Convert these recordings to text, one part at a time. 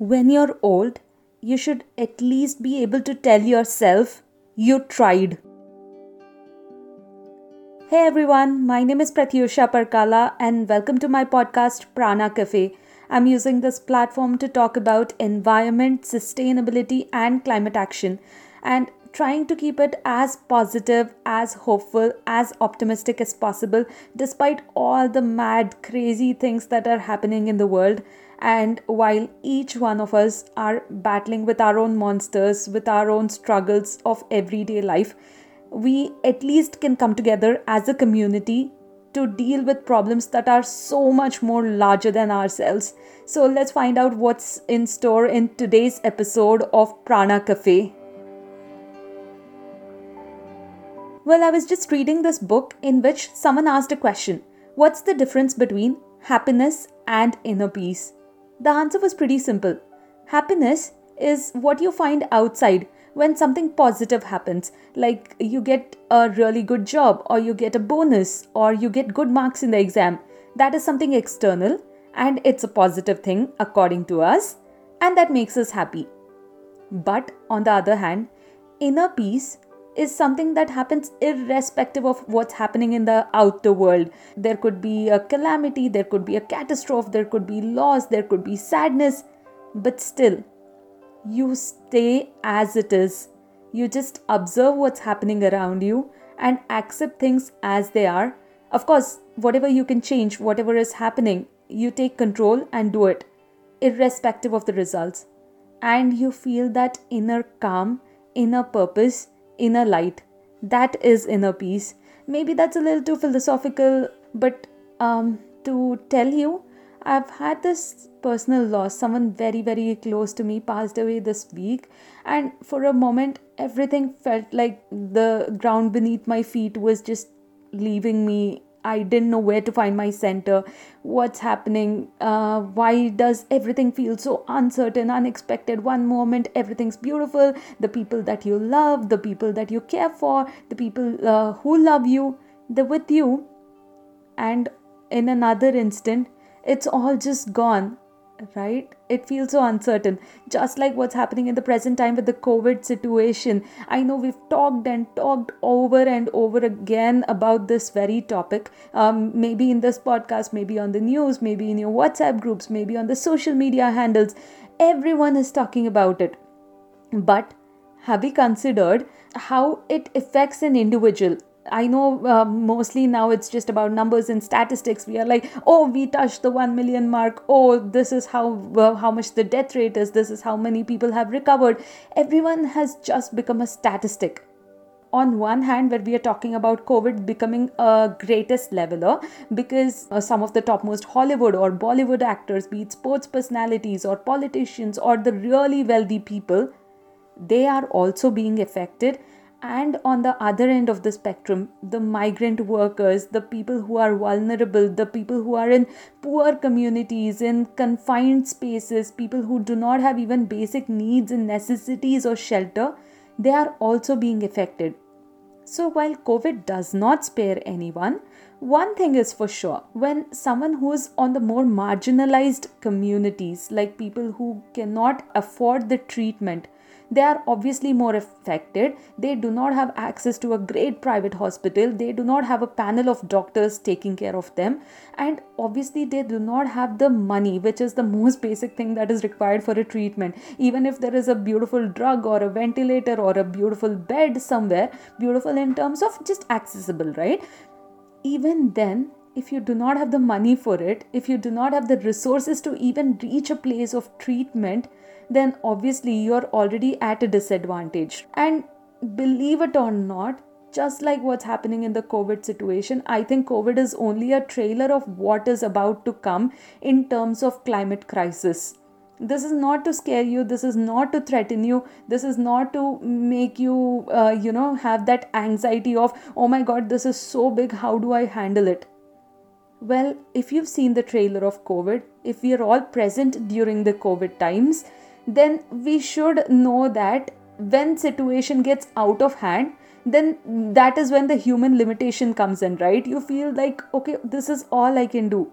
when you're old, you should at least be able to tell yourself you tried. Hey everyone, my name is Prathyusha Parkala and welcome to my podcast Prana Cafe. I'm using this platform to talk about environment, sustainability, and climate action, and trying to keep it as positive, as hopeful, as optimistic as possible, despite all the mad, crazy things that are happening in the world. And while each one of us are battling with our own monsters, with our own struggles of everyday life, we at least can come together as a community to deal with problems that are so much more larger than ourselves. So let's find out what's in store in today's episode of Prana Cafe. Well, I was just reading this book in which someone asked a question What's the difference between happiness and inner peace? The answer was pretty simple. Happiness is what you find outside when something positive happens, like you get a really good job, or you get a bonus, or you get good marks in the exam. That is something external and it's a positive thing according to us, and that makes us happy. But on the other hand, inner peace is something that happens irrespective of what's happening in the outer world. There could be a calamity, there could be a catastrophe, there could be loss, there could be sadness, but still, you stay as it is. You just observe what's happening around you and accept things as they are. Of course, whatever you can change, whatever is happening, you take control and do it, irrespective of the results. And you feel that inner calm, inner purpose, inner light. That is inner peace. Maybe that's a little too philosophical, but um, to tell you, I've had this personal loss. Someone very, very close to me passed away this week, and for a moment, everything felt like the ground beneath my feet was just leaving me I didn't know where to find my center. What's happening? Uh, why does everything feel so uncertain, unexpected? One moment everything's beautiful, the people that you love, the people that you care for, the people uh, who love you, they're with you, and in another instant, it's all just gone right? It feels so uncertain, just like what's happening in the present time with the COVID situation. I know we've talked and talked over and over again about this very topic, um, maybe in this podcast, maybe on the news, maybe in your WhatsApp groups, maybe on the social media handles. Everyone is talking about it. But have we considered how it affects an individual I know uh, mostly now it's just about numbers and statistics. We are like, oh, we touched the 1 million mark. Oh, this is how how much the death rate is. This is how many people have recovered. Everyone has just become a statistic. On one hand, where we are talking about COVID becoming a greatest leveler, because uh, some of the topmost Hollywood or Bollywood actors, be it sports personalities or politicians or the really wealthy people, they are also being affected and on the other end of the spectrum the migrant workers the people who are vulnerable the people who are in poor communities in confined spaces people who do not have even basic needs and necessities or shelter they are also being affected. So while covid does not spare anyone one thing is for sure when someone who is on the more marginalized communities like people who cannot afford the treatment they are obviously more affected. They do not have access to a great private hospital. They do not have a panel of doctors taking care of them. And obviously, they do not have the money, which is the most basic thing that is required for a treatment. Even if there is a beautiful drug or a ventilator or a beautiful bed somewhere, beautiful in terms of just accessible, right? Even then, if you do not have the money for it, if you do not have the resources to even reach a place of treatment, then obviously you're already at a disadvantage. And believe it or not, just like what's happening in the COVID situation, I think COVID is only a trailer of what is about to come in terms of climate crisis. This is not to scare you. This is not to threaten you. This is not to make you, uh, you know, have that anxiety of, oh my god, this is so big. How do I handle it? Well, if you've seen the trailer of COVID, if we are all present during the COVID times, then we should know that when situation gets out of hand then that is when the human limitation comes in right? You feel like okay this is all i can do.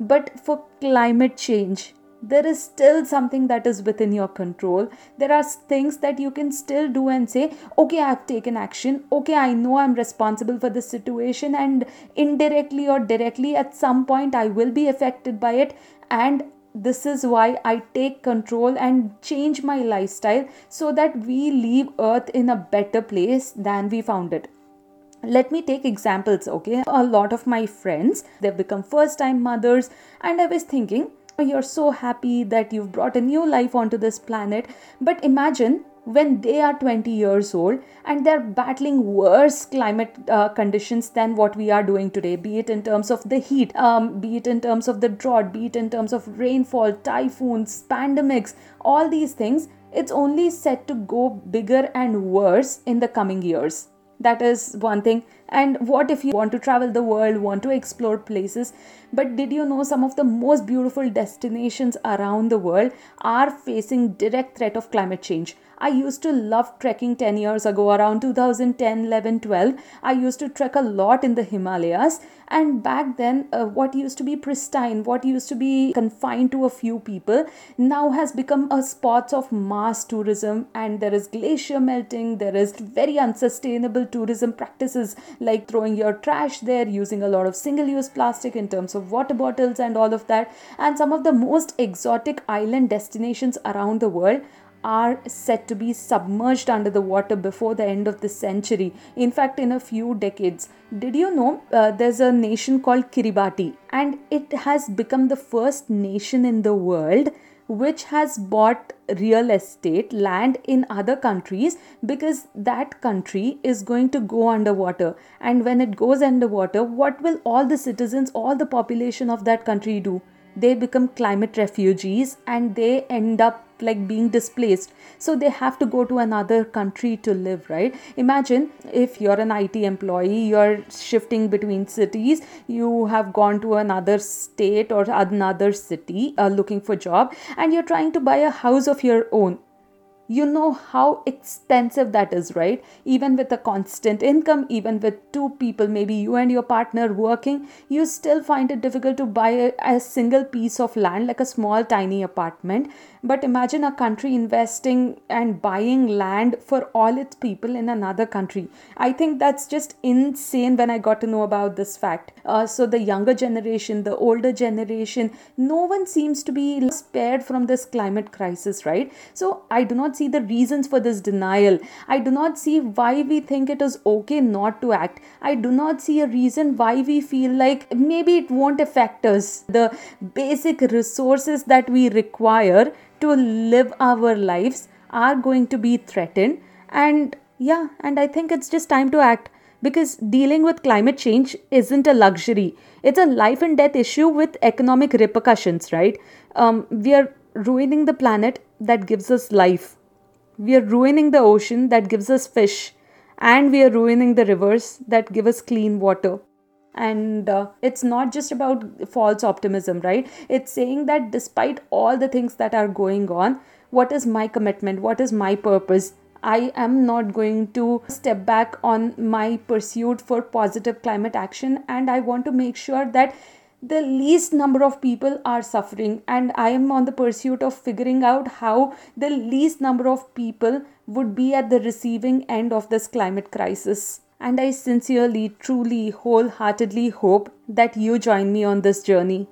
But for climate change there is still something that is within your control. There are things that you can still do and say, okay, I've taken action. Okay, I know I'm responsible for this situation, and indirectly or directly, at some point, I will be affected by it. And this is why I take control and change my lifestyle so that we leave Earth in a better place than we found it let me take examples okay a lot of my friends they've become first time mothers and i was thinking you're so happy that you've brought a new life onto this planet. But imagine when they are 20 years old and they're battling worse climate uh, conditions than what we are doing today, be it in terms of the heat, um, be it in terms of the drought, be it in terms of rainfall, typhoons, pandemics, all these things. It's only set to go bigger and worse in the coming years. That is one thing. And what if you want to travel the world, want to explore places? But did you know some of the most beautiful destinations around the world are facing direct threat of climate change? I used to love trekking 10 years ago, around 2010, 11, 12. I used to trek a lot in the Himalayas. And back then, uh, what used to be pristine, what used to be confined to a few people, now has become a spot of mass tourism. And there is glacier melting, there is very unsustainable tourism practices like throwing your trash there, using a lot of single use plastic in terms of water bottles and all of that. And some of the most exotic island destinations around the world are said to be submerged under the water before the end of the century. In fact, in a few decades. Did you know uh, there's a nation called Kiribati and it has become the first nation in the world which has bought real estate land in other countries because that country is going to go underwater. And when it goes underwater what will all the citizens all the population of that country do? They become climate refugees and they end up like being displaced. So they have to go to another country to live right? Imagine if you're an IT employee you're shifting between cities you have gone to another state or another city uh, looking for job and you're trying to buy a house of your own you know how expensive that is, right? Even with a constant income, even with two people, maybe you and your partner working, you still find it difficult to buy a, a, single piece of land, like a small, tiny apartment. But imagine a country investing and buying land for all its people in another country. I think that's just insane when I got to know about this fact. Uh, so, the younger generation, the older generation, no one seems to be spared from this climate crisis, right? So, I do not see the reasons for this denial. I do not see why we think it is okay not to act. I do not see a reason why we feel like maybe it won't affect us. The basic resources that we require to live our lives are going to be threatened. And yeah, and I think it's just time to act because dealing with climate change isn't a luxury. It's a life and death issue with economic repercussions, right? Um, we are ruining the planet that gives us life we are ruining the ocean that gives us fish and we are ruining the rivers that give us clean water. And uh, it's not just about false optimism right? It's saying that despite all the things that are going on what is my commitment? What is my purpose? I am not going to step back on my pursuit for positive climate action, and I want to make sure that the least number of people are suffering and i am on the pursuit of figuring out how the least number of people would be at the receiving end of this climate crisis. And i sincerely truly wholeheartedly hope that you join me on this journey.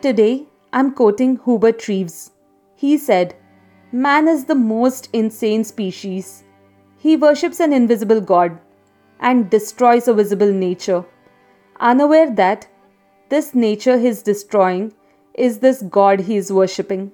Today i'm quoting hubert reeves. He said man is the most insane species. He worships an invisible god and destroys a visible nature, unaware that this nature he is destroying is this God he is worshipping.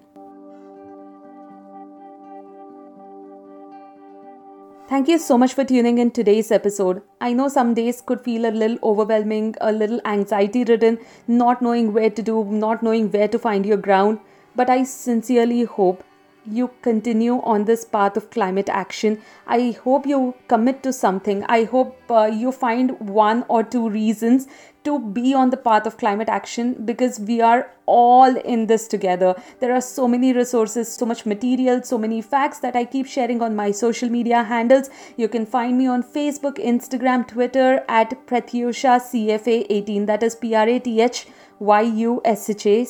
Thank you so much for tuning in today's episode. I know some days could feel a little overwhelming, a little anxiety ridden, not knowing where to do, not knowing where to find your ground, but I sincerely hope you continue on this path of climate action. I hope you commit to something. I hope uh, you find one or two reasons to be on the path of climate action because we are all in this together. There are so many resources, so much material, so many facts that I keep sharing on my social media handles. You can find me on Facebook, Instagram, Twitter at Prathyusha CFA18. That is P R A T H YUSHA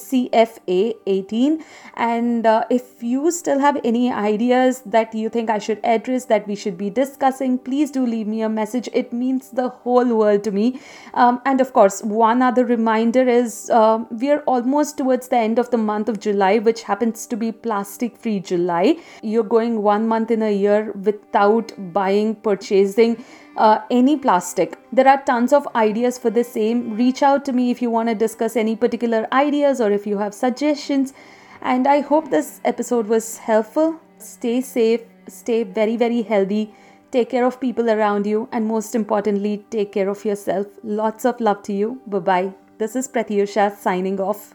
18 and uh, if you still have any ideas that you think I should address that we should be discussing please do leave me a message. It means the whole world to me. Um, and of course one other reminder is uh, we are almost towards the end of the month of July which happens to be plastic free July. You're going one month in a year without buying purchasing uh, any plastic. There are tons of ideas for the same. Reach out to me if you want to discuss any particular ideas or if you have suggestions. And I hope this episode was helpful. Stay safe, stay very, very healthy. Take care of people around you, and most importantly, take care of yourself. Lots of love to you. Bye bye. This is Prathyusha signing off.